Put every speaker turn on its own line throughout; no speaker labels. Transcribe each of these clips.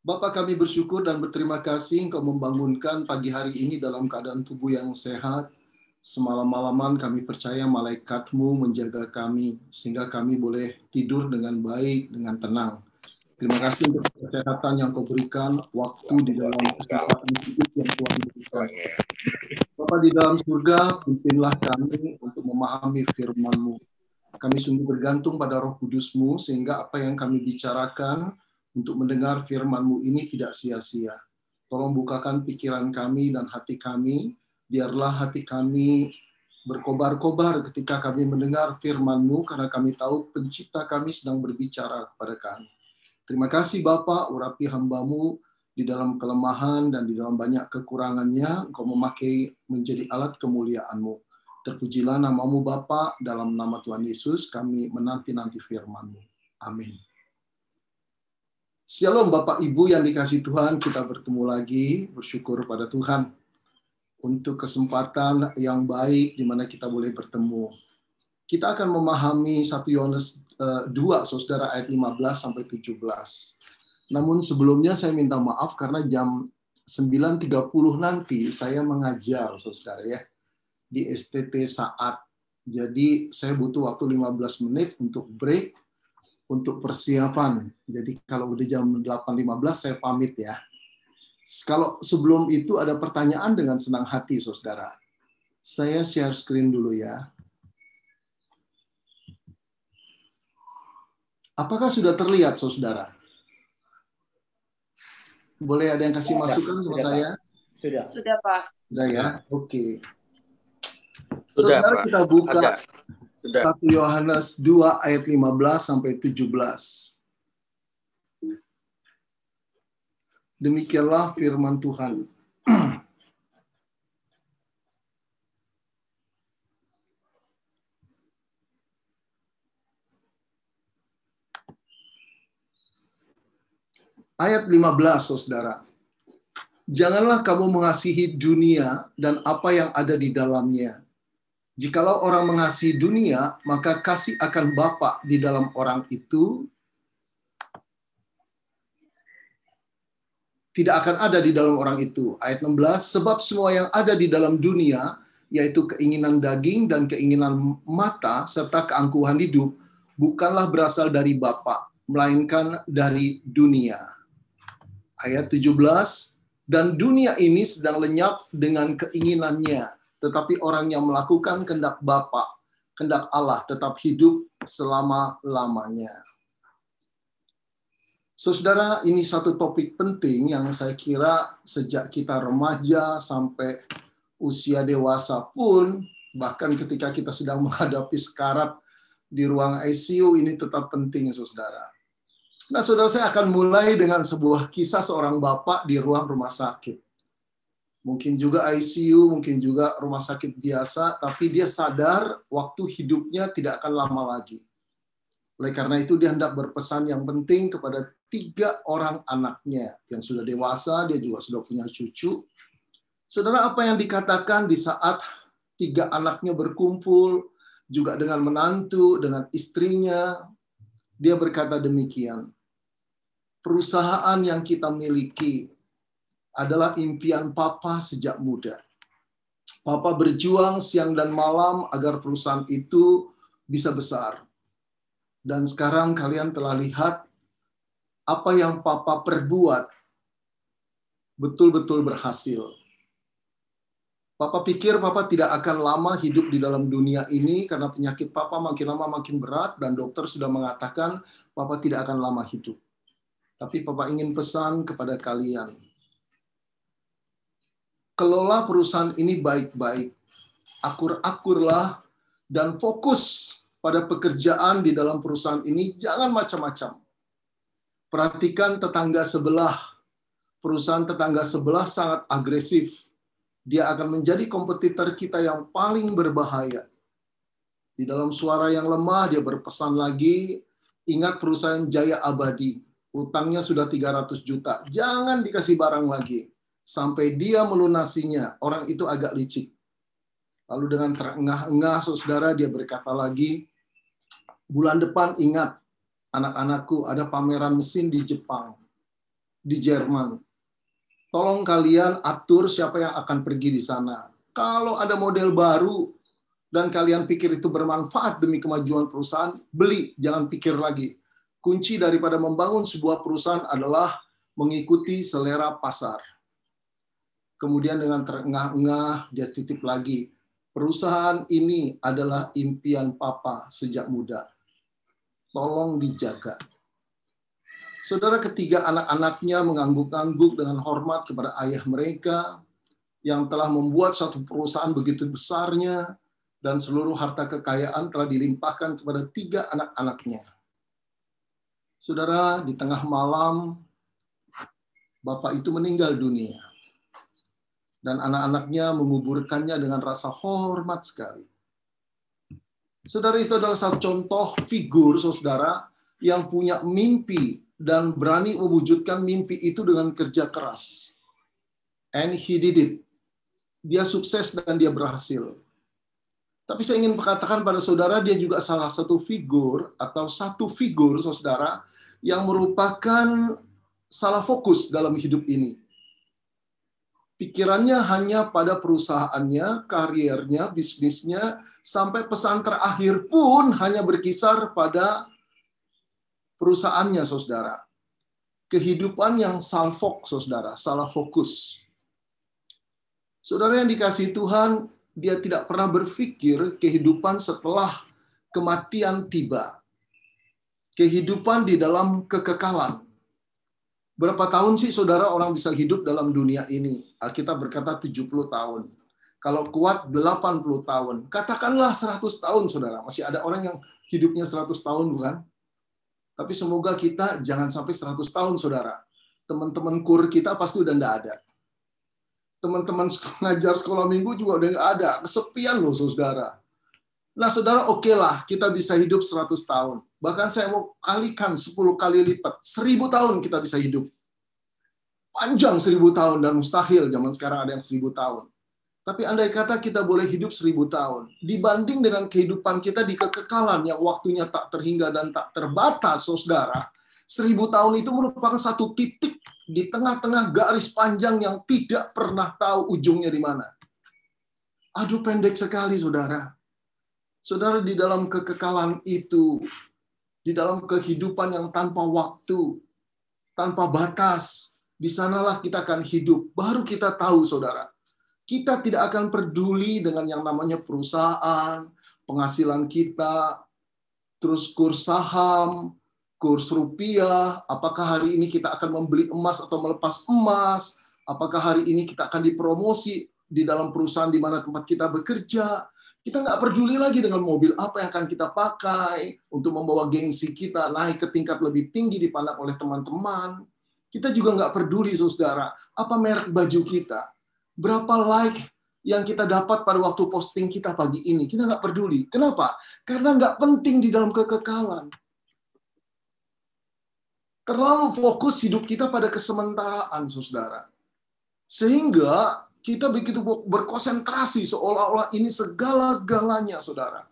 Bapak kami bersyukur dan berterima kasih Engkau membangunkan pagi hari ini dalam keadaan tubuh yang sehat. Semalam-malaman kami percaya malaikatmu menjaga kami sehingga kami boleh tidur dengan baik, dengan tenang. Terima kasih untuk kesehatan yang kau berikan, waktu di dalam kesempatan hidup yang Tuhan berikan. Bapak di dalam surga, pimpinlah kami untuk memahami firman-Mu. Kami sungguh bergantung pada roh kudus-Mu sehingga apa yang kami bicarakan, untuk mendengar firman-Mu ini tidak sia-sia. Tolong bukakan pikiran kami dan hati kami, biarlah hati kami berkobar-kobar ketika kami mendengar firman-Mu, karena kami tahu pencipta kami sedang berbicara kepada kami. Terima kasih Bapak, urapi hambamu di dalam kelemahan dan di dalam banyak kekurangannya, Engkau memakai menjadi alat kemuliaan-Mu. Terpujilah namamu Bapak, dalam nama Tuhan Yesus kami menanti-nanti firman-Mu. Amin. Shalom Bapak Ibu yang dikasih Tuhan, kita bertemu lagi, bersyukur pada Tuhan untuk kesempatan yang baik di mana kita boleh bertemu. Kita akan memahami 1 Yohanes 2 eh, Saudara ayat 15 sampai 17. Namun sebelumnya saya minta maaf karena jam 9.30 nanti saya mengajar Saudara ya di STT saat. Jadi saya butuh waktu 15 menit untuk break untuk persiapan. Jadi kalau udah jam 8.15 saya pamit ya. Kalau sebelum itu ada pertanyaan dengan senang hati, saudara. Saya share screen dulu ya. Apakah sudah terlihat, saudara? Boleh ada yang kasih sudah, masukan sama sudah, saya?
Sudah. Sudah, Pak.
Sudah ya? Oke. Okay. Saudara, kita buka Agak. 1 Yohanes 2 ayat 15 sampai 17. Demikianlah firman Tuhan. Ayat 15, saudara. Janganlah kamu mengasihi dunia dan apa yang ada di dalamnya Jikalau orang mengasihi dunia, maka kasih akan Bapa di dalam orang itu tidak akan ada di dalam orang itu. Ayat 16, sebab semua yang ada di dalam dunia, yaitu keinginan daging dan keinginan mata, serta keangkuhan hidup, bukanlah berasal dari Bapa, melainkan dari dunia. Ayat 17, dan dunia ini sedang lenyap dengan keinginannya tetapi orang yang melakukan kehendak Bapa, kehendak Allah tetap hidup selama-lamanya. Saudara, ini satu topik penting yang saya kira sejak kita remaja sampai usia dewasa pun, bahkan ketika kita sedang menghadapi sekarat di ruang ICU, ini tetap penting, saudara. Nah, saudara, saya akan mulai dengan sebuah kisah seorang bapak di ruang rumah sakit mungkin juga ICU, mungkin juga rumah sakit biasa, tapi dia sadar waktu hidupnya tidak akan lama lagi. Oleh karena itu dia hendak berpesan yang penting kepada tiga orang anaknya yang sudah dewasa, dia juga sudah punya cucu. Saudara, apa yang dikatakan di saat tiga anaknya berkumpul, juga dengan menantu, dengan istrinya, dia berkata demikian. Perusahaan yang kita miliki, adalah impian Papa sejak muda. Papa berjuang siang dan malam agar perusahaan itu bisa besar. Dan sekarang kalian telah lihat apa yang Papa perbuat betul-betul berhasil. Papa pikir Papa tidak akan lama hidup di dalam dunia ini karena penyakit Papa makin lama makin berat dan dokter sudah mengatakan Papa tidak akan lama hidup. Tapi Papa ingin pesan kepada kalian, kelola perusahaan ini baik-baik. Akur-akurlah dan fokus pada pekerjaan di dalam perusahaan ini, jangan macam-macam. Perhatikan tetangga sebelah. Perusahaan tetangga sebelah sangat agresif. Dia akan menjadi kompetitor kita yang paling berbahaya. Di dalam suara yang lemah, dia berpesan lagi, ingat perusahaan Jaya Abadi. Utangnya sudah 300 juta. Jangan dikasih barang lagi sampai dia melunasinya. Orang itu agak licik. Lalu dengan terengah-engah, saudara, dia berkata lagi, bulan depan ingat, anak-anakku ada pameran mesin di Jepang. di Jerman. Tolong kalian atur siapa yang akan pergi di sana. Kalau ada model baru dan kalian pikir itu bermanfaat demi kemajuan perusahaan, beli, jangan pikir lagi. Kunci daripada membangun sebuah perusahaan adalah mengikuti selera pasar. Kemudian dengan terengah-engah dia titip lagi, perusahaan ini adalah impian papa sejak muda. Tolong dijaga. Saudara ketiga anak-anaknya mengangguk-angguk dengan hormat kepada ayah mereka yang telah membuat satu perusahaan begitu besarnya dan seluruh harta kekayaan telah dilimpahkan kepada tiga anak-anaknya. Saudara, di tengah malam bapak itu meninggal dunia. Dan anak-anaknya menguburkannya dengan rasa hormat sekali. Saudara, itu adalah satu contoh figur saudara yang punya mimpi dan berani mewujudkan mimpi itu dengan kerja keras. And he did it. Dia sukses dan dia berhasil. Tapi saya ingin mengatakan pada saudara, dia juga salah satu figur atau satu figur saudara yang merupakan salah fokus dalam hidup ini. Pikirannya hanya pada perusahaannya, karirnya, bisnisnya, sampai pesan terakhir pun hanya berkisar pada perusahaannya, saudara. Kehidupan yang salfok, saudara, salah fokus. Saudara yang dikasih Tuhan, dia tidak pernah berpikir kehidupan setelah kematian tiba. Kehidupan di dalam kekekalan. Berapa tahun sih saudara orang bisa hidup dalam dunia ini? Kita berkata 70 tahun. Kalau kuat 80 tahun. Katakanlah 100 tahun saudara. Masih ada orang yang hidupnya 100 tahun bukan? Tapi semoga kita jangan sampai 100 tahun, saudara. Teman-teman kur kita pasti udah enggak ada. Teman-teman ngajar sekolah minggu juga udah enggak ada. Kesepian loh, saudara. Nah, saudara, oke okay lah, kita bisa hidup 100 tahun. Bahkan saya mau kalikan 10 kali lipat. 1000 tahun kita bisa hidup. Panjang 1000 tahun dan mustahil zaman sekarang ada yang 1000 tahun. Tapi andai kata kita boleh hidup seribu tahun, dibanding dengan kehidupan kita di kekekalan yang waktunya tak terhingga dan tak terbatas, saudara, seribu tahun itu merupakan satu titik di tengah-tengah garis panjang yang tidak pernah tahu ujungnya di mana. Aduh pendek sekali, saudara. Saudara di dalam kekekalan itu, di dalam kehidupan yang tanpa waktu, tanpa batas, di sanalah kita akan hidup. Baru kita tahu, saudara kita tidak akan peduli dengan yang namanya perusahaan, penghasilan kita, terus kurs saham, kurs rupiah, apakah hari ini kita akan membeli emas atau melepas emas, apakah hari ini kita akan dipromosi di dalam perusahaan di mana tempat kita bekerja. Kita nggak peduli lagi dengan mobil apa yang akan kita pakai untuk membawa gengsi kita naik ke tingkat lebih tinggi dipandang oleh teman-teman. Kita juga nggak peduli, saudara, apa merek baju kita berapa like yang kita dapat pada waktu posting kita pagi ini. Kita nggak peduli. Kenapa? Karena nggak penting di dalam kekekalan. Terlalu fokus hidup kita pada kesementaraan, saudara. Sehingga kita begitu berkonsentrasi seolah-olah ini segala-galanya, saudara.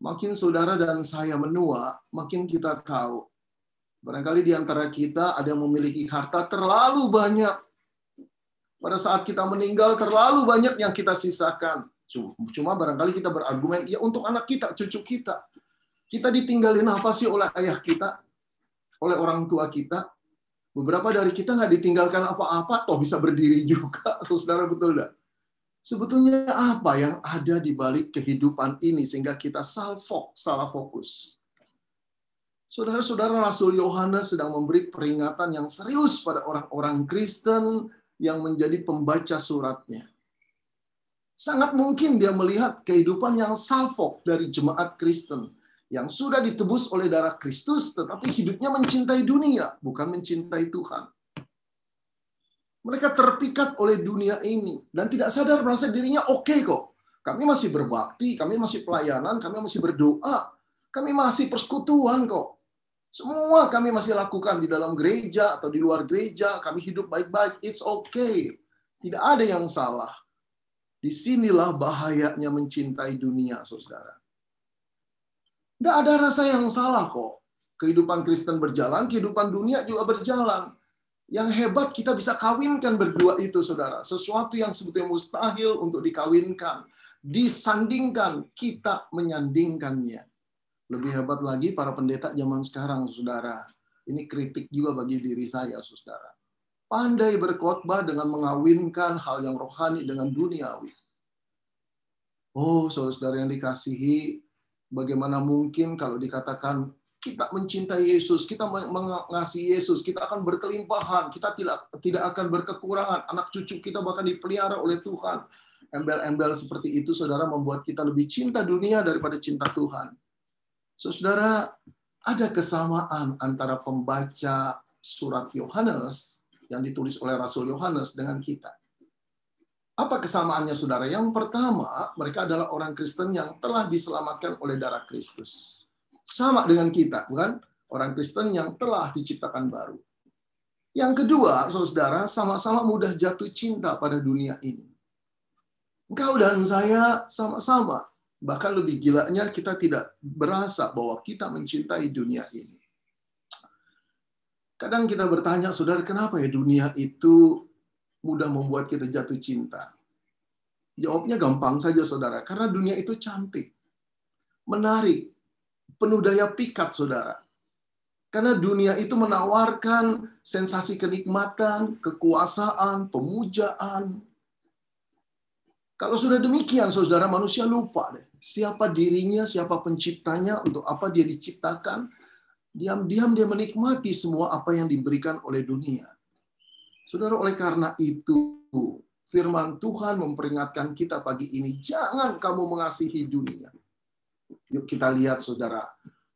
Makin saudara dan saya menua, makin kita tahu. Barangkali di antara kita ada yang memiliki harta terlalu banyak pada saat kita meninggal terlalu banyak yang kita sisakan. Cuma barangkali kita berargumen, ya untuk anak kita, cucu kita. Kita ditinggalin apa sih oleh ayah kita? Oleh orang tua kita? Beberapa dari kita nggak ditinggalkan apa-apa, toh bisa berdiri juga. Saudara betul dah. Sebetulnya apa yang ada di balik kehidupan ini sehingga kita salfok, salah fokus? Saudara-saudara Rasul Yohanes sedang memberi peringatan yang serius pada orang-orang Kristen yang menjadi pembaca suratnya. Sangat mungkin dia melihat kehidupan yang salfok dari jemaat Kristen yang sudah ditebus oleh darah Kristus tetapi hidupnya mencintai dunia, bukan mencintai Tuhan. Mereka terpikat oleh dunia ini dan tidak sadar merasa dirinya oke okay kok. Kami masih berbakti, kami masih pelayanan, kami masih berdoa, kami masih persekutuan kok. Semua kami masih lakukan di dalam gereja atau di luar gereja. Kami hidup baik-baik. It's okay. Tidak ada yang salah. Di sinilah bahayanya mencintai dunia, saudara. Tidak ada rasa yang salah kok. Kehidupan Kristen berjalan, kehidupan dunia juga berjalan. Yang hebat kita bisa kawinkan berdua itu, saudara. Sesuatu yang sebetulnya mustahil untuk dikawinkan. Disandingkan, kita menyandingkannya. Lebih hebat lagi para pendeta zaman sekarang, saudara. Ini kritik juga bagi diri saya, saudara. Pandai berkhotbah dengan mengawinkan hal yang rohani dengan duniawi. Oh, saudara-saudara yang dikasihi, bagaimana mungkin kalau dikatakan kita mencintai Yesus, kita mengasihi Yesus, kita akan berkelimpahan, kita tidak tidak akan berkekurangan. Anak cucu kita bahkan dipelihara oleh Tuhan. Embel-embel seperti itu, saudara, membuat kita lebih cinta dunia daripada cinta Tuhan. So, saudara, ada kesamaan antara pembaca surat Yohanes yang ditulis oleh Rasul Yohanes dengan kita. Apa kesamaannya, saudara? Yang pertama, mereka adalah orang Kristen yang telah diselamatkan oleh darah Kristus sama dengan kita, bukan? Orang Kristen yang telah diciptakan baru. Yang kedua, saudara, sama-sama mudah jatuh cinta pada dunia ini. Engkau dan saya sama-sama. Bahkan lebih gilanya kita tidak berasa bahwa kita mencintai dunia ini. Kadang kita bertanya, saudara, kenapa ya dunia itu mudah membuat kita jatuh cinta? Jawabnya gampang saja, saudara. Karena dunia itu cantik, menarik, penuh daya pikat, saudara. Karena dunia itu menawarkan sensasi kenikmatan, kekuasaan, pemujaan. Kalau sudah demikian, saudara, manusia lupa deh. Siapa dirinya, siapa penciptanya, untuk apa dia diciptakan. Diam-diam dia menikmati semua apa yang diberikan oleh dunia. Saudara, oleh karena itu, firman Tuhan memperingatkan kita pagi ini, jangan kamu mengasihi dunia Yuk kita lihat saudara,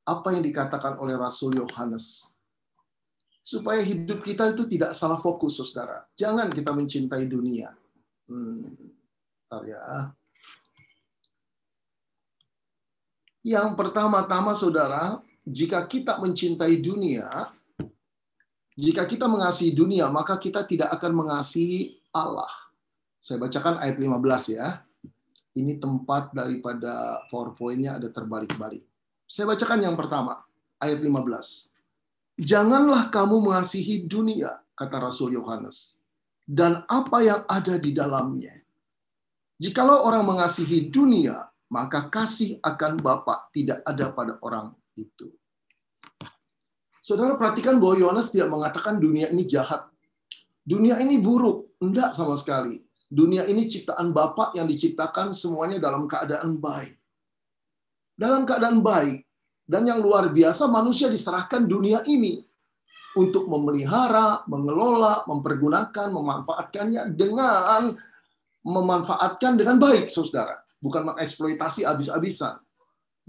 apa yang dikatakan oleh Rasul Yohanes. Supaya hidup kita itu tidak salah fokus, saudara. Jangan kita mencintai dunia. Hmm, ya. Yang pertama-tama, saudara, jika kita mencintai dunia, jika kita mengasihi dunia, maka kita tidak akan mengasihi Allah. Saya bacakan ayat 15 ya ini tempat daripada PowerPoint-nya ada terbalik-balik. Saya bacakan yang pertama, ayat 15. Janganlah kamu mengasihi dunia, kata Rasul Yohanes, dan apa yang ada di dalamnya. Jikalau orang mengasihi dunia, maka kasih akan Bapa tidak ada pada orang itu. Saudara perhatikan bahwa Yohanes tidak mengatakan dunia ini jahat. Dunia ini buruk. Enggak sama sekali. Dunia ini ciptaan Bapak yang diciptakan semuanya dalam keadaan baik. Dalam keadaan baik. Dan yang luar biasa manusia diserahkan dunia ini untuk memelihara, mengelola, mempergunakan, memanfaatkannya dengan memanfaatkan dengan baik, saudara. Bukan mengeksploitasi habis-habisan.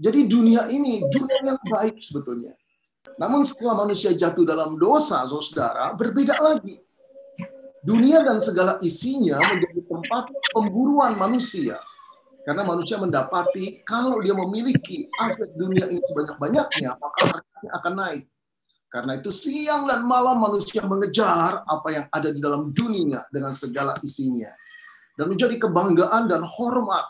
Jadi dunia ini dunia yang baik sebetulnya. Namun setelah manusia jatuh dalam dosa, saudara, berbeda lagi. Dunia dan segala isinya menjadi tempat pemburuan manusia. Karena manusia mendapati kalau dia memiliki aset dunia ini sebanyak-banyaknya, maka harganya akan naik. Karena itu siang dan malam manusia mengejar apa yang ada di dalam dunia dengan segala isinya. Dan menjadi kebanggaan dan hormat,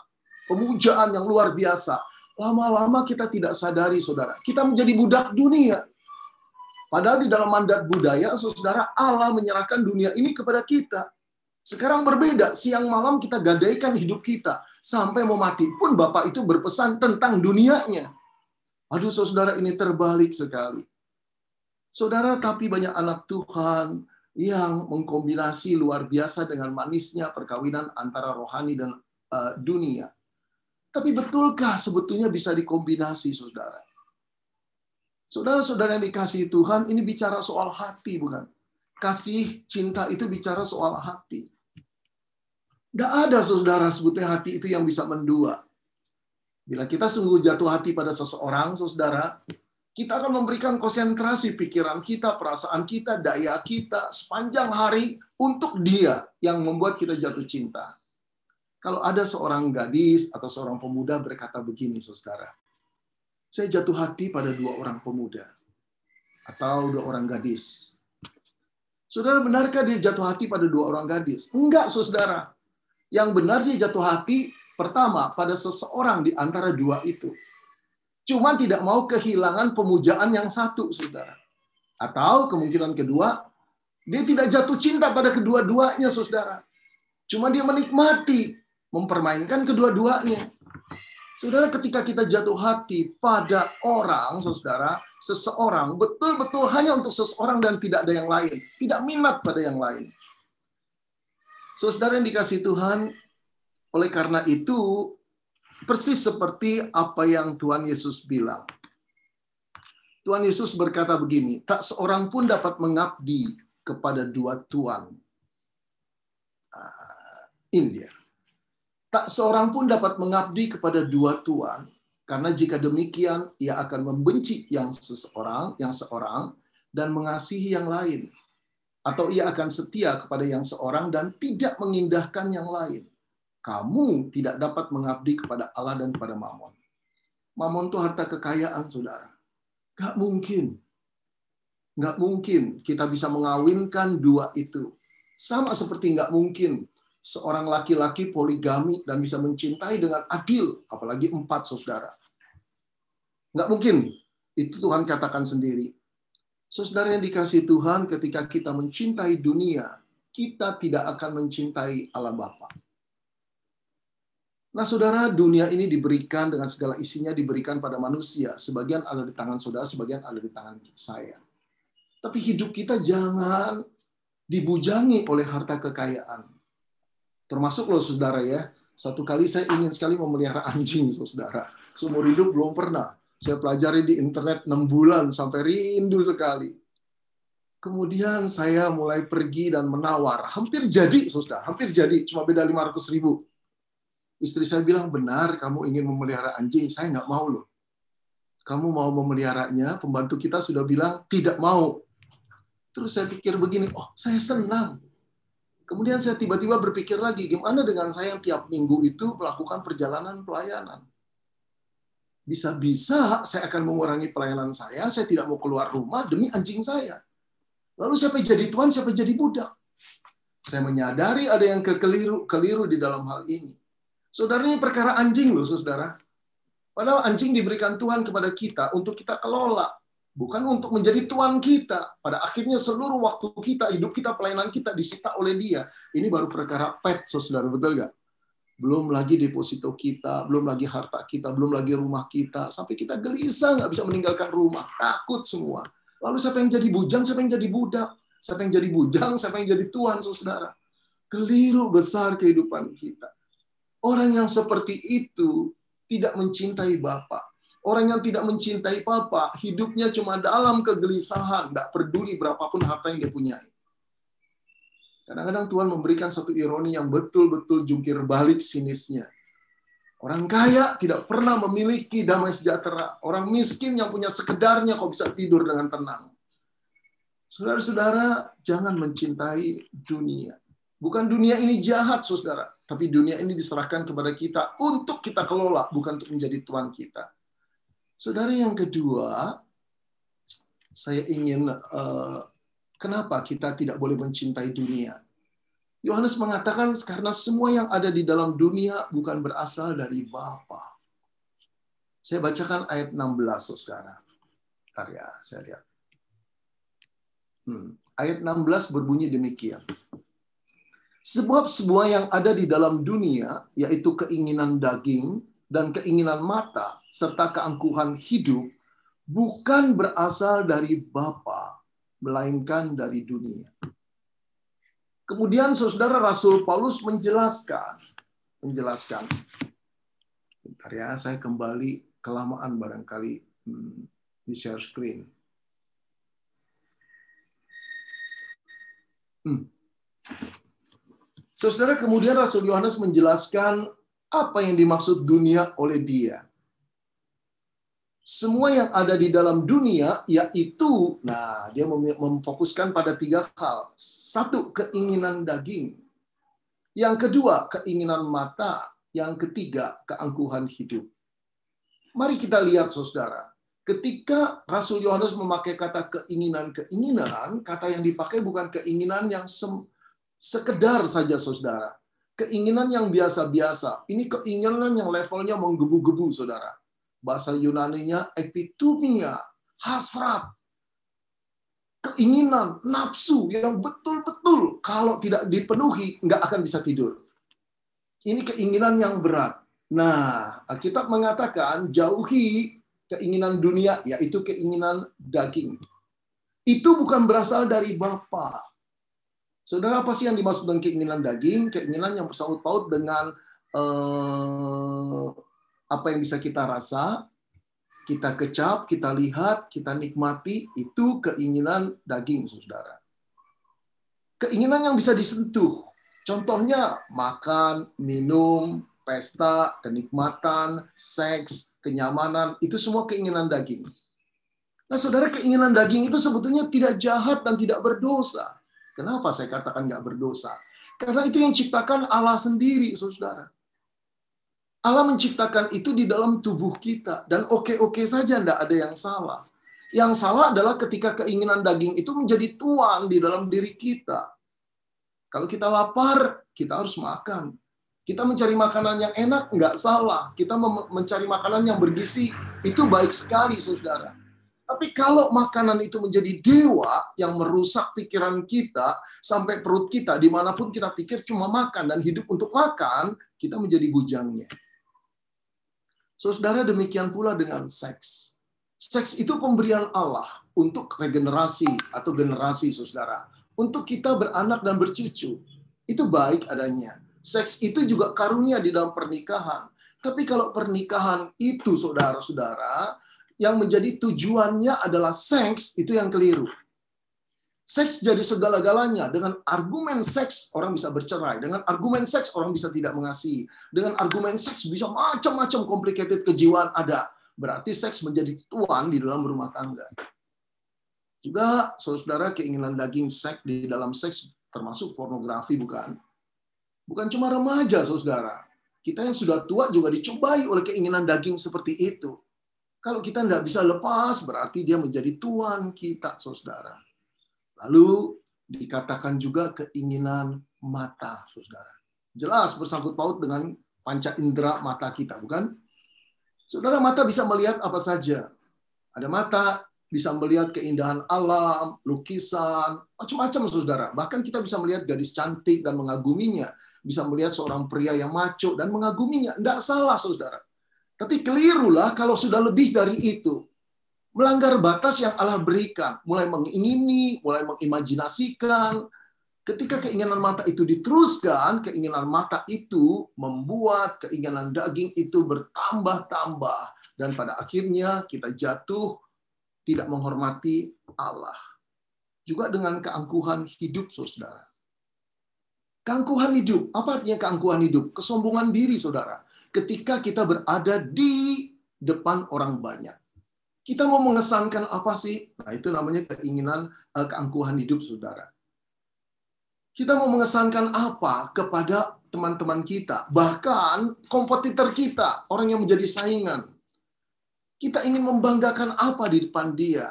pemujaan yang luar biasa. Lama-lama kita tidak sadari, saudara. Kita menjadi budak dunia Padahal di dalam mandat budaya, saudara Allah menyerahkan dunia ini kepada kita. Sekarang berbeda, siang malam kita gadaikan hidup kita. Sampai mau mati pun Bapak itu berpesan tentang dunianya. Aduh saudara ini terbalik sekali. Saudara, tapi banyak anak Tuhan yang mengkombinasi luar biasa dengan manisnya perkawinan antara rohani dan uh, dunia. Tapi betulkah sebetulnya bisa dikombinasi, saudara? Saudara-saudara yang dikasih Tuhan, ini bicara soal hati, bukan? Kasih cinta itu bicara soal hati. Tidak ada saudara sebutnya hati itu yang bisa mendua. Bila kita sungguh jatuh hati pada seseorang, saudara, kita akan memberikan konsentrasi pikiran kita, perasaan kita, daya kita sepanjang hari untuk dia yang membuat kita jatuh cinta. Kalau ada seorang gadis atau seorang pemuda berkata begini, saudara, saya jatuh hati pada dua orang pemuda atau dua orang gadis. Saudara, benarkah dia jatuh hati pada dua orang gadis? Enggak, saudara. Yang benar dia jatuh hati pertama pada seseorang di antara dua itu. Cuma tidak mau kehilangan pemujaan yang satu, saudara. Atau kemungkinan kedua, Dia tidak jatuh cinta pada kedua-duanya, saudara. Cuma dia menikmati, mempermainkan kedua-duanya. Saudara, ketika kita jatuh hati pada orang, saudara, seseorang, betul-betul hanya untuk seseorang dan tidak ada yang lain. Tidak minat pada yang lain. Saudara yang dikasih Tuhan, oleh karena itu, persis seperti apa yang Tuhan Yesus bilang. Tuhan Yesus berkata begini, tak seorang pun dapat mengabdi kepada dua tuan. India. Tak seorang pun dapat mengabdi kepada dua tuan, karena jika demikian ia akan membenci yang seseorang, yang seorang dan mengasihi yang lain. Atau ia akan setia kepada yang seorang dan tidak mengindahkan yang lain. Kamu tidak dapat mengabdi kepada Allah dan kepada Mamon. Mamon itu harta kekayaan, saudara. Gak mungkin. Gak mungkin kita bisa mengawinkan dua itu. Sama seperti nggak mungkin seorang laki-laki poligami dan bisa mencintai dengan adil, apalagi empat saudara. Nggak mungkin. Itu Tuhan katakan sendiri. Saudara yang dikasih Tuhan, ketika kita mencintai dunia, kita tidak akan mencintai Allah Bapa. Nah, saudara, dunia ini diberikan dengan segala isinya diberikan pada manusia. Sebagian ada di tangan saudara, sebagian ada di tangan saya. Tapi hidup kita jangan dibujangi oleh harta kekayaan. Termasuk loh saudara ya, satu kali saya ingin sekali memelihara anjing, saudara. Seumur hidup belum pernah. Saya pelajari di internet 6 bulan sampai rindu sekali. Kemudian saya mulai pergi dan menawar. Hampir jadi, saudara. Hampir jadi. Cuma beda 500 ribu. Istri saya bilang, benar kamu ingin memelihara anjing. Saya nggak mau loh. Kamu mau memeliharanya, pembantu kita sudah bilang tidak mau. Terus saya pikir begini, oh saya senang Kemudian saya tiba-tiba berpikir lagi, gimana dengan saya yang tiap minggu itu melakukan perjalanan pelayanan? Bisa-bisa saya akan mengurangi pelayanan saya, saya tidak mau keluar rumah demi anjing saya. Lalu siapa jadi tuan, siapa jadi budak? Saya menyadari ada yang kekeliru keliru di dalam hal ini. Saudara ini perkara anjing loh, saudara. Padahal anjing diberikan Tuhan kepada kita untuk kita kelola bukan untuk menjadi tuan kita. Pada akhirnya seluruh waktu kita, hidup kita, pelayanan kita disita oleh dia. Ini baru perkara pet, saudara, betul nggak? Belum lagi deposito kita, belum lagi harta kita, belum lagi rumah kita. Sampai kita gelisah, nggak bisa meninggalkan rumah. Takut semua. Lalu siapa yang jadi bujang, siapa yang jadi budak? Siapa yang jadi bujang, siapa yang jadi tuan, saudara? Keliru besar kehidupan kita. Orang yang seperti itu tidak mencintai Bapak Orang yang tidak mencintai papa, hidupnya cuma dalam kegelisahan, tidak peduli berapapun harta yang dia punyai. Kadang-kadang Tuhan memberikan satu ironi yang betul-betul jungkir balik sinisnya. Orang kaya tidak pernah memiliki damai sejahtera. Orang miskin yang punya sekedarnya kok bisa tidur dengan tenang. Saudara-saudara, jangan mencintai dunia. Bukan dunia ini jahat, saudara. Tapi dunia ini diserahkan kepada kita untuk kita kelola, bukan untuk menjadi tuan kita. Saudara yang kedua, saya ingin uh, kenapa kita tidak boleh mencintai dunia. Yohanes mengatakan karena semua yang ada di dalam dunia bukan berasal dari Bapa. Saya bacakan ayat 16, saudara. Karya, saya lihat. Hmm. Ayat 16 berbunyi demikian. Sebab semua yang ada di dalam dunia, yaitu keinginan daging, dan keinginan mata serta keangkuhan hidup bukan berasal dari Bapa, melainkan dari dunia. Kemudian saudara Rasul Paulus menjelaskan, menjelaskan. Bentar ya, saya kembali kelamaan barangkali hmm, di share screen. Hmm. Saudara kemudian Rasul Yohanes menjelaskan apa yang dimaksud dunia oleh dia? Semua yang ada di dalam dunia yaitu, nah dia memfokuskan pada tiga hal. Satu, keinginan daging. Yang kedua, keinginan mata. Yang ketiga, keangkuhan hidup. Mari kita lihat, saudara. Ketika Rasul Yohanes memakai kata keinginan-keinginan, kata yang dipakai bukan keinginan yang sekedar saja, saudara keinginan yang biasa-biasa. Ini keinginan yang levelnya menggebu-gebu, saudara. Bahasa Yunani-nya epitumia, hasrat. keinginan, nafsu yang betul-betul kalau tidak dipenuhi nggak akan bisa tidur. Ini keinginan yang berat. Nah, Alkitab mengatakan jauhi keinginan dunia, yaitu keinginan daging. Itu bukan berasal dari Bapa. Saudara, apa sih yang dimaksud dengan keinginan daging? Keinginan yang bersangkut paut dengan eh, apa yang bisa kita rasa, kita kecap, kita lihat, kita nikmati, itu keinginan daging, saudara. Keinginan yang bisa disentuh. Contohnya makan, minum, pesta, kenikmatan, seks, kenyamanan, itu semua keinginan daging. Nah, saudara, keinginan daging itu sebetulnya tidak jahat dan tidak berdosa. Kenapa saya katakan nggak berdosa? Karena itu yang ciptakan Allah sendiri, saudara. Allah menciptakan itu di dalam tubuh kita. Dan oke-oke saja, tidak ada yang salah. Yang salah adalah ketika keinginan daging itu menjadi tuan di dalam diri kita. Kalau kita lapar, kita harus makan. Kita mencari makanan yang enak, nggak salah. Kita mencari makanan yang bergizi, itu baik sekali, saudara. Tapi kalau makanan itu menjadi dewa yang merusak pikiran kita, sampai perut kita, di mana pun kita pikir cuma makan dan hidup untuk makan, kita menjadi bujangnya. Saudara, demikian pula dengan seks. Seks itu pemberian Allah untuk regenerasi atau generasi, saudara. Untuk kita beranak dan bercucu. Itu baik adanya Seks itu juga karunia di dalam pernikahan. Tapi kalau pernikahan itu saudara-saudara, yang menjadi tujuannya adalah seks, itu yang keliru. Seks jadi segala-galanya. Dengan argumen seks, orang bisa bercerai. Dengan argumen seks, orang bisa tidak mengasihi. Dengan argumen seks, bisa macam-macam complicated kejiwaan ada. Berarti seks menjadi tuan di dalam rumah tangga. Juga, saudara, keinginan daging seks di dalam seks termasuk pornografi, bukan? Bukan cuma remaja, saudara. Kita yang sudah tua juga dicobai oleh keinginan daging seperti itu. Kalau kita tidak bisa lepas, berarti dia menjadi tuan kita, saudara. Lalu dikatakan juga keinginan mata, saudara. Jelas bersangkut paut dengan panca indera mata kita, bukan? Saudara, mata bisa melihat apa saja. Ada mata bisa melihat keindahan alam, lukisan, macam-macam, saudara. Bahkan kita bisa melihat gadis cantik dan mengaguminya bisa melihat seorang pria yang maco dan mengaguminya. Tidak salah, saudara. Tapi kelirulah kalau sudah lebih dari itu. Melanggar batas yang Allah berikan. Mulai mengingini, mulai mengimajinasikan. Ketika keinginan mata itu diteruskan, keinginan mata itu membuat keinginan daging itu bertambah-tambah. Dan pada akhirnya kita jatuh tidak menghormati Allah. Juga dengan keangkuhan hidup, saudara Keangkuhan hidup. Apa artinya keangkuhan hidup? Kesombongan diri, saudara. Ketika kita berada di depan orang banyak. Kita mau mengesankan apa sih? Nah, itu namanya keinginan eh, keangkuhan hidup, saudara. Kita mau mengesankan apa kepada teman-teman kita, bahkan kompetitor kita, orang yang menjadi saingan. Kita ingin membanggakan apa di depan dia,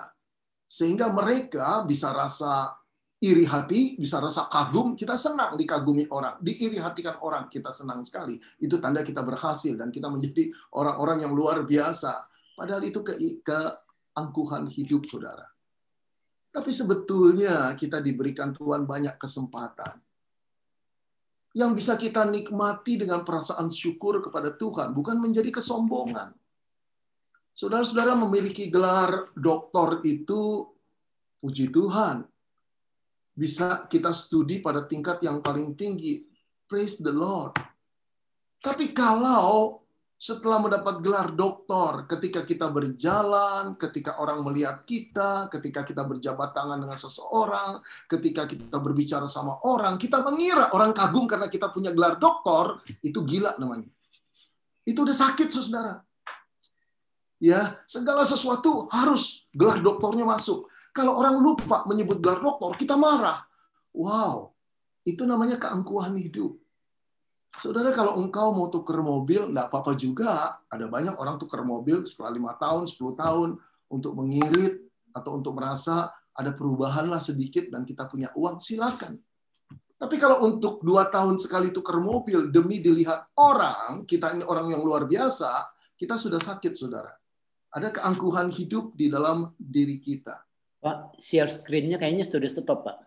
sehingga mereka bisa rasa iri hati, bisa rasa kagum, kita senang dikagumi orang, diiri hatikan orang, kita senang sekali. Itu tanda kita berhasil dan kita menjadi orang-orang yang luar biasa. Padahal itu ke keangkuhan hidup, saudara. Tapi sebetulnya kita diberikan Tuhan banyak kesempatan yang bisa kita nikmati dengan perasaan syukur kepada Tuhan, bukan menjadi kesombongan. Saudara-saudara memiliki gelar doktor itu, puji Tuhan, bisa kita studi pada tingkat yang paling tinggi. Praise the Lord. Tapi kalau setelah mendapat gelar doktor, ketika kita berjalan, ketika orang melihat kita, ketika kita berjabat tangan dengan seseorang, ketika kita berbicara sama orang, kita mengira orang kagum karena kita punya gelar doktor, itu gila namanya. Itu udah sakit, saudara. Ya, segala sesuatu harus gelar doktornya masuk. Kalau orang lupa menyebut gelar doktor, kita marah. Wow, itu namanya keangkuhan hidup. Saudara, kalau engkau mau tuker mobil, enggak apa-apa juga. Ada banyak orang tuker mobil setelah lima tahun, 10 tahun, untuk mengirit, atau untuk merasa ada perubahan lah sedikit dan kita punya uang, silakan. Tapi kalau untuk dua tahun sekali tuker mobil demi dilihat orang, kita ini orang yang luar biasa, kita sudah sakit, saudara. Ada keangkuhan hidup di dalam diri kita.
Pak, share screen-nya kayaknya sudah stop, Pak.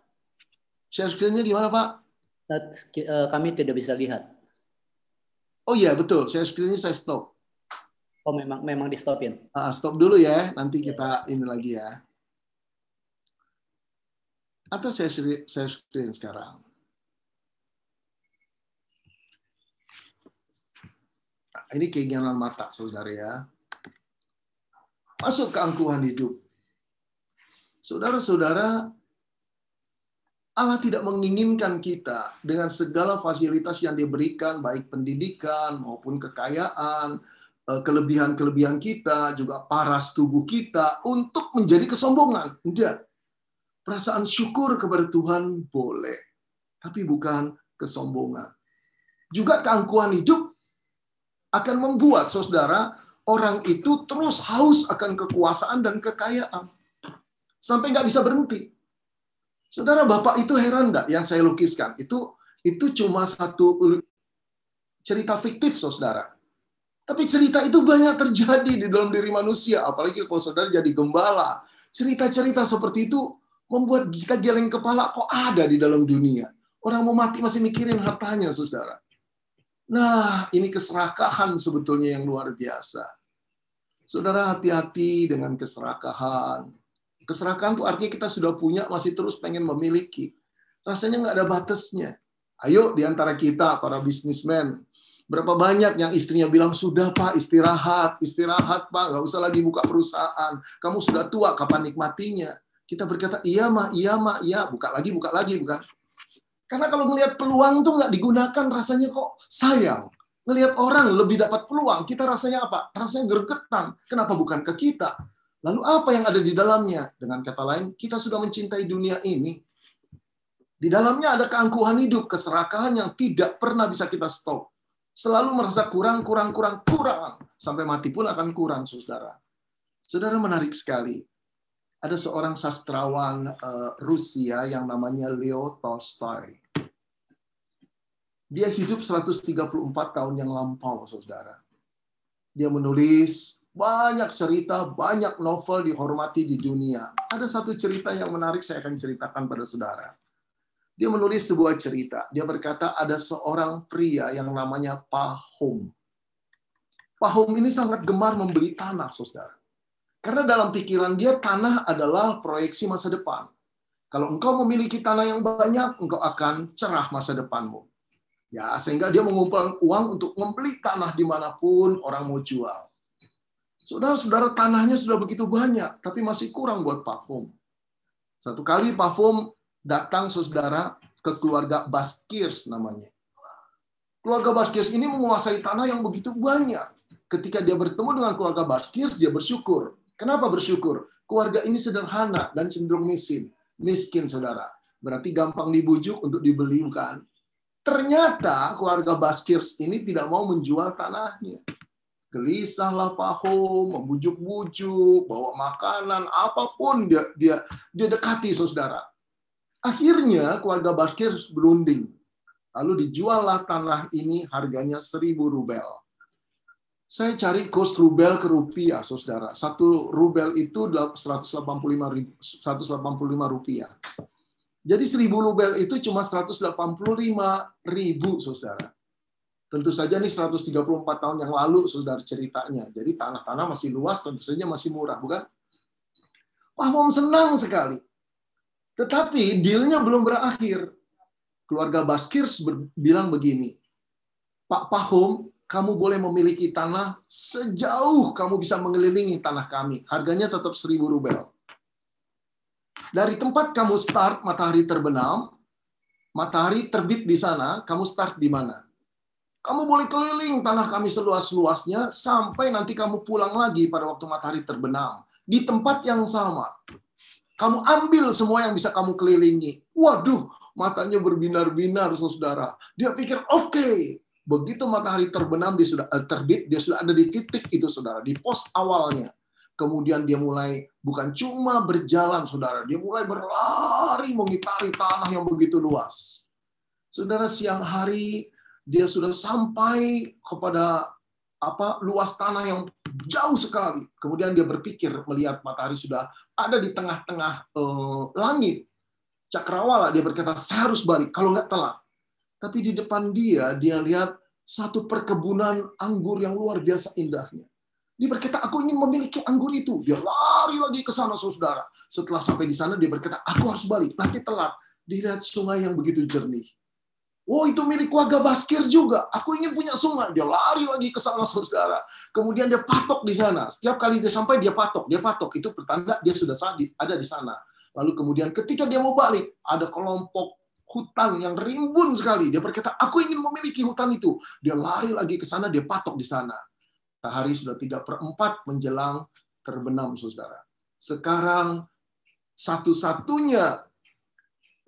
Share screen-nya gimana, Pak?
Eh, kami tidak bisa lihat.
Oh iya, betul. Share screen-nya saya stop.
Oh, memang memang di stopin.
Uh, stop dulu ya, nanti kita ini lagi ya. Atau saya share screen sekarang. Ini keinginan mata, saudara ya. Masuk ke angkuhan hidup Saudara-saudara, Allah tidak menginginkan kita dengan segala fasilitas yang diberikan, baik pendidikan maupun kekayaan, eh, kelebihan-kelebihan kita, juga paras tubuh kita, untuk menjadi kesombongan. Tidak. Perasaan syukur kepada Tuhan boleh, tapi bukan kesombongan. Juga keangkuhan hidup akan membuat saudara orang itu terus haus akan kekuasaan dan kekayaan sampai nggak bisa berhenti. Saudara Bapak itu heran nggak yang saya lukiskan? Itu itu cuma satu cerita fiktif, saudara. Tapi cerita itu banyak terjadi di dalam diri manusia, apalagi kalau saudara jadi gembala. Cerita-cerita seperti itu membuat kita geleng kepala, kok ada di dalam dunia. Orang mau mati masih mikirin hartanya, saudara. Nah, ini keserakahan sebetulnya yang luar biasa. Saudara hati-hati dengan keserakahan. Keserakahan itu artinya kita sudah punya, masih terus pengen memiliki. Rasanya nggak ada batasnya. Ayo di antara kita, para bisnismen, berapa banyak yang istrinya bilang, sudah Pak, istirahat, istirahat Pak, nggak usah lagi buka perusahaan. Kamu sudah tua, kapan nikmatinya? Kita berkata, iya mah, iya mah, iya. Buka lagi, buka lagi, bukan? Karena kalau melihat peluang tuh nggak digunakan, rasanya kok sayang. Ngelihat orang lebih dapat peluang, kita rasanya apa? Rasanya gergetan. Kenapa bukan ke kita? Lalu apa yang ada di dalamnya? Dengan kata lain, kita sudah mencintai dunia ini. Di dalamnya ada keangkuhan hidup, keserakahan yang tidak pernah bisa kita stop. Selalu merasa kurang, kurang, kurang, kurang. Sampai mati pun akan kurang, saudara. Saudara menarik sekali. Ada seorang sastrawan uh, Rusia yang namanya Leo Tolstoy. Dia hidup 134 tahun yang lampau, saudara. Dia menulis banyak cerita, banyak novel dihormati di dunia. Ada satu cerita yang menarik saya akan ceritakan pada saudara. Dia menulis sebuah cerita. Dia berkata ada seorang pria yang namanya Pahom. Pahom ini sangat gemar membeli tanah, saudara. Karena dalam pikiran dia tanah adalah proyeksi masa depan. Kalau engkau memiliki tanah yang banyak, engkau akan cerah masa depanmu. Ya, sehingga dia mengumpulkan uang untuk membeli tanah di mana pun orang mau jual. Saudara-saudara tanahnya sudah begitu banyak, tapi masih kurang buat parfum. Satu kali parfum datang saudara ke keluarga Baskirs namanya. Keluarga Baskirs ini menguasai tanah yang begitu banyak. Ketika dia bertemu dengan keluarga Baskirs, dia bersyukur. Kenapa bersyukur? Keluarga ini sederhana dan cenderung miskin. Miskin, saudara. Berarti gampang dibujuk untuk dibeli, bukan? Ternyata keluarga Baskirs ini tidak mau menjual tanahnya gelisahlah paho, membujuk-bujuk, bawa makanan, apa pun dia dia dia dekati saudara. Akhirnya keluarga Baskir berunding. Lalu dijuallah tanah ini harganya seribu rubel. Saya cari kurs rubel ke rupiah, saudara. Satu rubel itu 185 ribu, 185 rupiah. Jadi seribu rubel itu cuma 185 ribu, saudara. Tentu saja nih 134 tahun yang lalu sudah ceritanya. Jadi tanah-tanah masih luas, tentu saja masih murah, bukan? Pahom senang sekali. Tetapi dealnya belum berakhir. Keluarga Baskirs bilang begini, Pak Pahom, kamu boleh memiliki tanah sejauh kamu bisa mengelilingi tanah kami. Harganya tetap 1000 rubel. Dari tempat kamu start matahari terbenam, matahari terbit di sana, kamu start di mana? Kamu boleh keliling tanah kami seluas-luasnya sampai nanti kamu pulang lagi pada waktu matahari terbenam. Di tempat yang sama. Kamu ambil semua yang bisa kamu kelilingi. Waduh, matanya berbinar-binar, saudara. Dia pikir, oke, okay. begitu matahari terbenam, dia sudah eh, terbit, dia sudah ada di titik itu, saudara, di pos awalnya. Kemudian dia mulai bukan cuma berjalan, saudara, dia mulai berlari mengitari tanah yang begitu luas. Saudara, siang hari dia sudah sampai kepada apa luas tanah yang jauh sekali. Kemudian dia berpikir melihat matahari sudah ada di tengah-tengah eh, langit. Cakrawala dia berkata, saya harus balik kalau nggak telat. Tapi di depan dia, dia lihat satu perkebunan anggur yang luar biasa indahnya. Dia berkata, aku ingin memiliki anggur itu. Dia lari lagi ke sana, saudara. Setelah sampai di sana, dia berkata, aku harus balik. Nanti telat. Dilihat sungai yang begitu jernih. Oh, itu milik warga Baskir juga. Aku ingin punya sungai. Dia lari lagi ke sana, saudara. Kemudian dia patok di sana. Setiap kali dia sampai, dia patok. Dia patok. Itu pertanda dia sudah ada di sana. Lalu kemudian ketika dia mau balik, ada kelompok hutan yang rimbun sekali. Dia berkata, aku ingin memiliki hutan itu. Dia lari lagi ke sana, dia patok di sana. Matahari sudah tiga per empat menjelang terbenam, saudara. Sekarang satu-satunya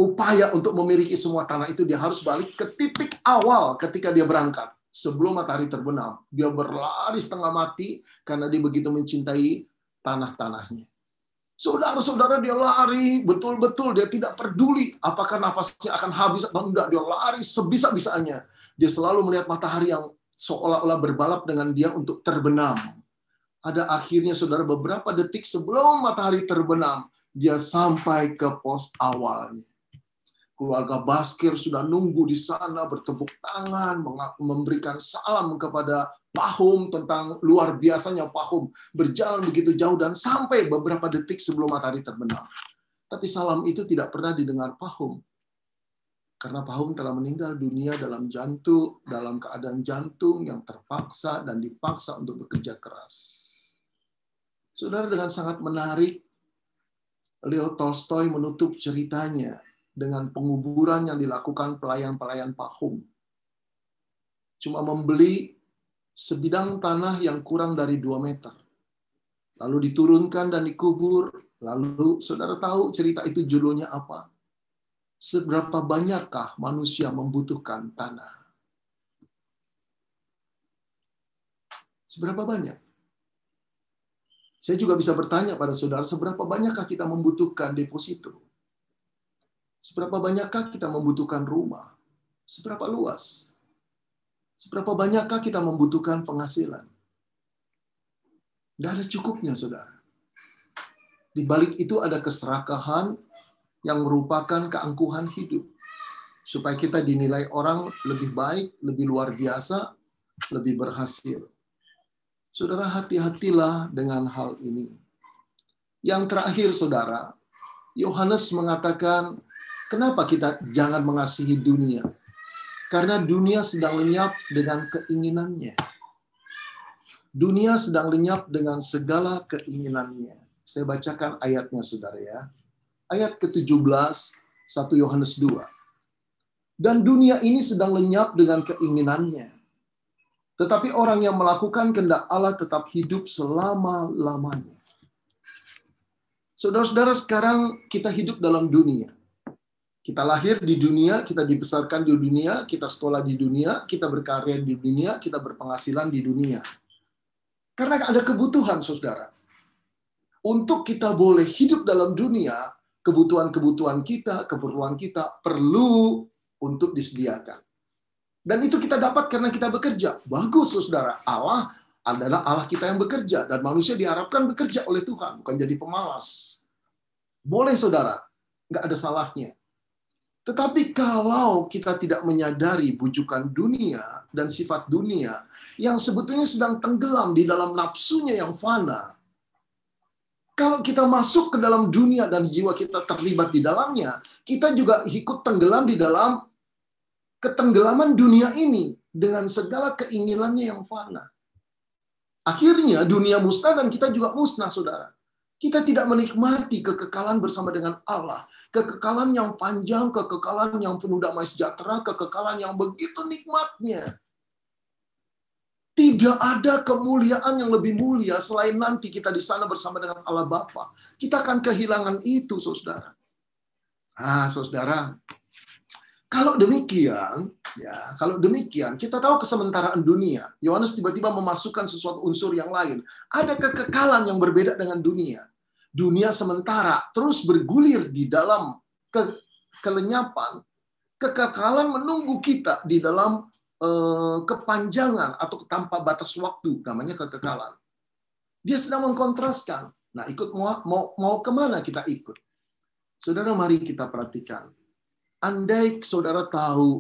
upaya untuk memiliki semua tanah itu dia harus balik ke titik awal ketika dia berangkat sebelum matahari terbenam. Dia berlari setengah mati karena dia begitu mencintai tanah-tanahnya. Saudara-saudara dia lari betul-betul dia tidak peduli apakah nafasnya akan habis atau enggak dia lari sebisa-bisanya. Dia selalu melihat matahari yang seolah-olah berbalap dengan dia untuk terbenam. Ada akhirnya saudara beberapa detik sebelum matahari terbenam, dia sampai ke pos awalnya. Keluarga Baskir sudah nunggu di sana bertepuk tangan, memberikan salam kepada Pahum tentang luar biasanya Pahum berjalan begitu jauh dan sampai beberapa detik sebelum matahari terbenam. Tapi salam itu tidak pernah didengar Pahum karena Pahum telah meninggal dunia dalam jantung, dalam keadaan jantung yang terpaksa dan dipaksa untuk bekerja keras. Saudara dengan sangat menarik, Leo Tolstoy menutup ceritanya dengan penguburan yang dilakukan pelayan-pelayan Pahum. Cuma membeli sebidang tanah yang kurang dari 2 meter. Lalu diturunkan dan dikubur. Lalu saudara tahu cerita itu judulnya apa? seberapa banyakkah manusia membutuhkan tanah? Seberapa banyak? Saya juga bisa bertanya pada saudara, seberapa banyakkah kita membutuhkan deposito? Seberapa banyakkah kita membutuhkan rumah? Seberapa luas? Seberapa banyakkah kita membutuhkan penghasilan? Tidak ada cukupnya, saudara. Di balik itu ada keserakahan, yang merupakan keangkuhan hidup. Supaya kita dinilai orang lebih baik, lebih luar biasa, lebih berhasil. Saudara, hati-hatilah dengan hal ini. Yang terakhir, saudara, Yohanes mengatakan, kenapa kita jangan mengasihi dunia? Karena dunia sedang lenyap dengan keinginannya. Dunia sedang lenyap dengan segala keinginannya. Saya bacakan ayatnya, saudara ya ayat ke-17 1 Yohanes 2. Dan dunia ini sedang lenyap dengan keinginannya. Tetapi orang yang melakukan kehendak Allah tetap hidup selama-lamanya. Saudara-saudara, sekarang kita hidup dalam dunia. Kita lahir di dunia, kita dibesarkan di dunia, kita sekolah di dunia, kita berkarya di dunia, kita berpenghasilan di dunia. Karena ada kebutuhan, saudara. Untuk kita boleh hidup dalam dunia, kebutuhan-kebutuhan kita, keperluan kita perlu untuk disediakan. Dan itu kita dapat karena kita bekerja. Bagus, saudara. Allah adalah Allah kita yang bekerja. Dan manusia diharapkan bekerja oleh Tuhan, bukan jadi pemalas. Boleh, saudara. Nggak ada salahnya. Tetapi kalau kita tidak menyadari bujukan dunia dan sifat dunia yang sebetulnya sedang tenggelam di dalam nafsunya yang fana, kalau kita masuk ke dalam dunia dan jiwa kita terlibat di dalamnya, kita juga ikut tenggelam di dalam ketenggelaman dunia ini dengan segala keinginannya yang fana. Akhirnya dunia musnah dan kita juga musnah, saudara. Kita tidak menikmati kekekalan bersama dengan Allah. Kekekalan yang panjang, kekekalan yang penuh damai sejahtera, kekekalan yang begitu nikmatnya. Tidak ada kemuliaan yang lebih mulia selain nanti kita di sana bersama dengan Allah Bapa. Kita akan kehilangan itu, saudara. Ah, saudara. Kalau demikian, ya, kalau demikian, kita tahu kesementaraan dunia. Yohanes tiba-tiba memasukkan sesuatu unsur yang lain. Ada kekekalan yang berbeda dengan dunia. Dunia sementara terus bergulir di dalam ke kelenyapan. Kekekalan menunggu kita di dalam Eh, kepanjangan atau tanpa batas waktu, namanya kekekalan. Dia sedang mengkontraskan Nah, ikut mau mau, mau ke mana kita ikut? Saudara, mari kita perhatikan. Andai saudara tahu,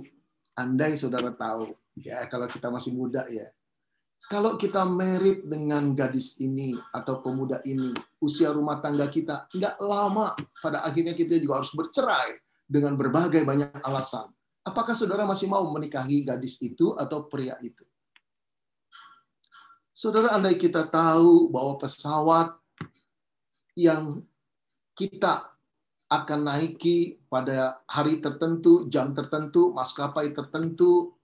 andai saudara tahu, ya kalau kita masih muda ya, kalau kita merit dengan gadis ini atau pemuda ini, usia rumah tangga kita nggak lama, pada akhirnya kita juga harus bercerai dengan berbagai banyak alasan. Apakah saudara masih mau menikahi gadis itu atau pria itu? Saudara, andai kita tahu bahwa pesawat yang kita akan naiki pada hari tertentu, jam tertentu, maskapai tertentu,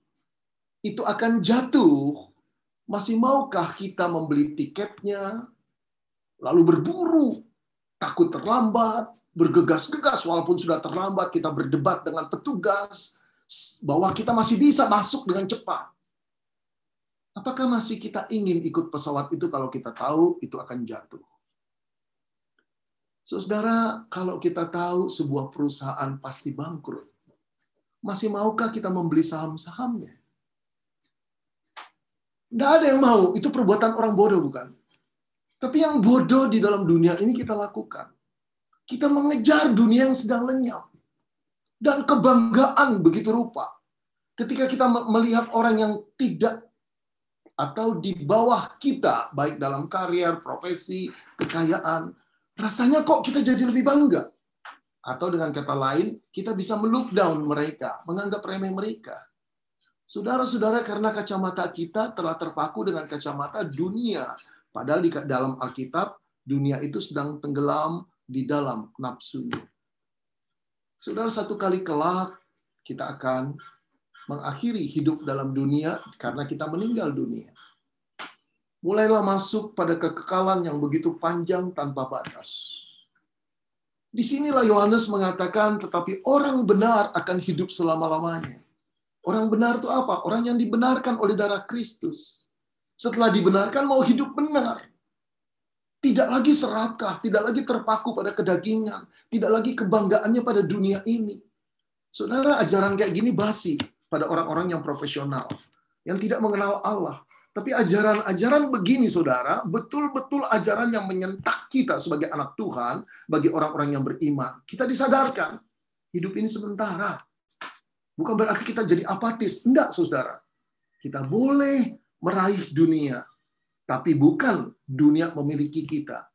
itu akan jatuh masih maukah kita membeli tiketnya, lalu berburu, takut terlambat, bergegas-gegas walaupun sudah terlambat, kita berdebat dengan petugas bahwa kita masih bisa masuk dengan cepat. Apakah masih kita ingin ikut pesawat itu kalau kita tahu itu akan jatuh? Saudara, kalau kita tahu sebuah perusahaan pasti bangkrut, masih maukah kita membeli saham-sahamnya? Nggak ada yang mau. Itu perbuatan orang bodoh, bukan? Tapi yang bodoh di dalam dunia ini kita lakukan. Kita mengejar dunia yang sedang lenyap. Dan kebanggaan begitu rupa. Ketika kita melihat orang yang tidak atau di bawah kita, baik dalam karier, profesi, kekayaan, rasanya kok kita jadi lebih bangga. Atau dengan kata lain, kita bisa melook down mereka, menganggap remeh mereka. Saudara-saudara, karena kacamata kita telah terpaku dengan kacamata dunia. Padahal di dalam Alkitab, dunia itu sedang tenggelam di dalam nafsunya. Saudara, satu kali kelak kita akan mengakhiri hidup dalam dunia karena kita meninggal dunia. Mulailah masuk pada kekekalan yang begitu panjang tanpa batas. Di sinilah Yohanes mengatakan, tetapi orang benar akan hidup selama-lamanya. Orang benar itu apa? Orang yang dibenarkan oleh darah Kristus. Setelah dibenarkan mau hidup benar. Tidak lagi serakah, tidak lagi terpaku pada kedagingan, tidak lagi kebanggaannya pada dunia ini. Saudara, ajaran kayak gini basi pada orang-orang yang profesional, yang tidak mengenal Allah. Tapi ajaran-ajaran begini, saudara, betul-betul ajaran yang menyentak kita sebagai anak Tuhan, bagi orang-orang yang beriman. Kita disadarkan, hidup ini sementara. Bukan berarti kita jadi apatis. Enggak, saudara. Kita boleh meraih dunia, tapi bukan dunia memiliki kita.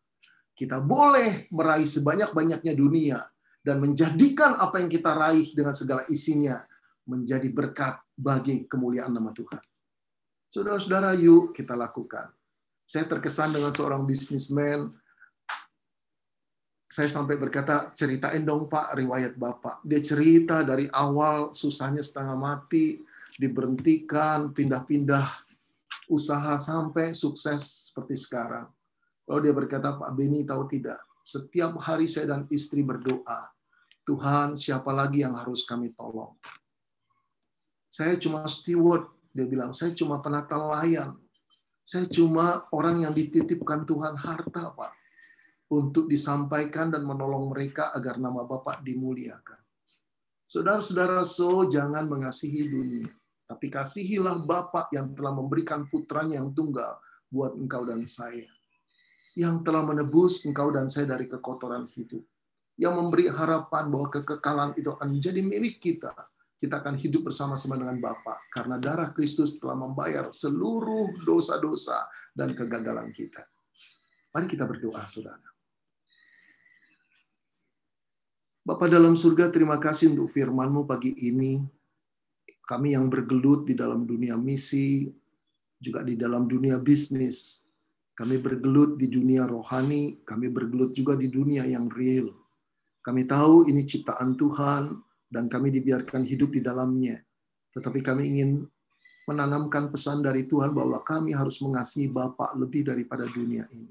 Kita boleh meraih sebanyak-banyaknya dunia dan menjadikan apa yang kita raih dengan segala isinya menjadi berkat bagi kemuliaan nama Tuhan. Saudara-saudara, yuk kita lakukan. Saya terkesan dengan seorang bisnismen saya sampai berkata, ceritain dong Pak riwayat Bapak. Dia cerita dari awal susahnya setengah mati, diberhentikan, pindah-pindah usaha sampai sukses seperti sekarang. Lalu dia berkata, Pak Beni tahu tidak, setiap hari saya dan istri berdoa, Tuhan siapa lagi yang harus kami tolong? Saya cuma steward, dia bilang, saya cuma penata layan. Saya cuma orang yang dititipkan Tuhan harta, Pak untuk disampaikan dan menolong mereka agar nama Bapak dimuliakan. Saudara-saudara, so jangan mengasihi dunia, tapi kasihilah Bapak yang telah memberikan putranya yang tunggal buat engkau dan saya. Yang telah menebus engkau dan saya dari kekotoran hidup. Yang memberi harapan bahwa kekekalan itu akan menjadi milik kita. Kita akan hidup bersama-sama dengan Bapa karena darah Kristus telah membayar seluruh dosa-dosa dan kegagalan kita. Mari kita berdoa, saudara. Bapak dalam surga, terima kasih untuk firman-Mu pagi ini. Kami yang bergelut di dalam dunia misi, juga di dalam dunia bisnis. Kami bergelut di dunia rohani, kami bergelut juga di dunia yang real. Kami tahu ini ciptaan Tuhan, dan kami dibiarkan hidup di dalamnya. Tetapi kami ingin menanamkan pesan dari Tuhan bahwa kami harus mengasihi Bapak lebih daripada dunia ini.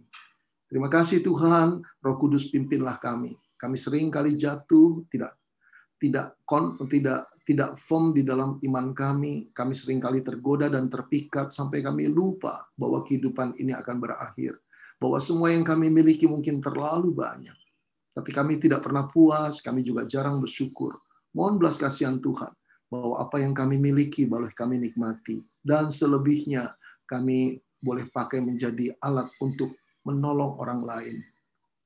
Terima kasih Tuhan, Roh Kudus pimpinlah kami kami sering kali jatuh, tidak tidak kon, tidak tidak firm di dalam iman kami. Kami sering kali tergoda dan terpikat sampai kami lupa bahwa kehidupan ini akan berakhir. Bahwa semua yang kami miliki mungkin terlalu banyak. Tapi kami tidak pernah puas, kami juga jarang bersyukur. Mohon belas kasihan Tuhan bahwa apa yang kami miliki boleh kami nikmati. Dan selebihnya kami boleh pakai menjadi alat untuk menolong orang lain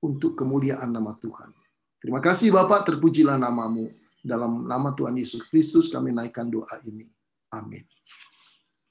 untuk kemuliaan nama Tuhan. Terima kasih Bapak, terpujilah namamu. Dalam nama Tuhan Yesus Kristus kami naikkan doa ini. Amin.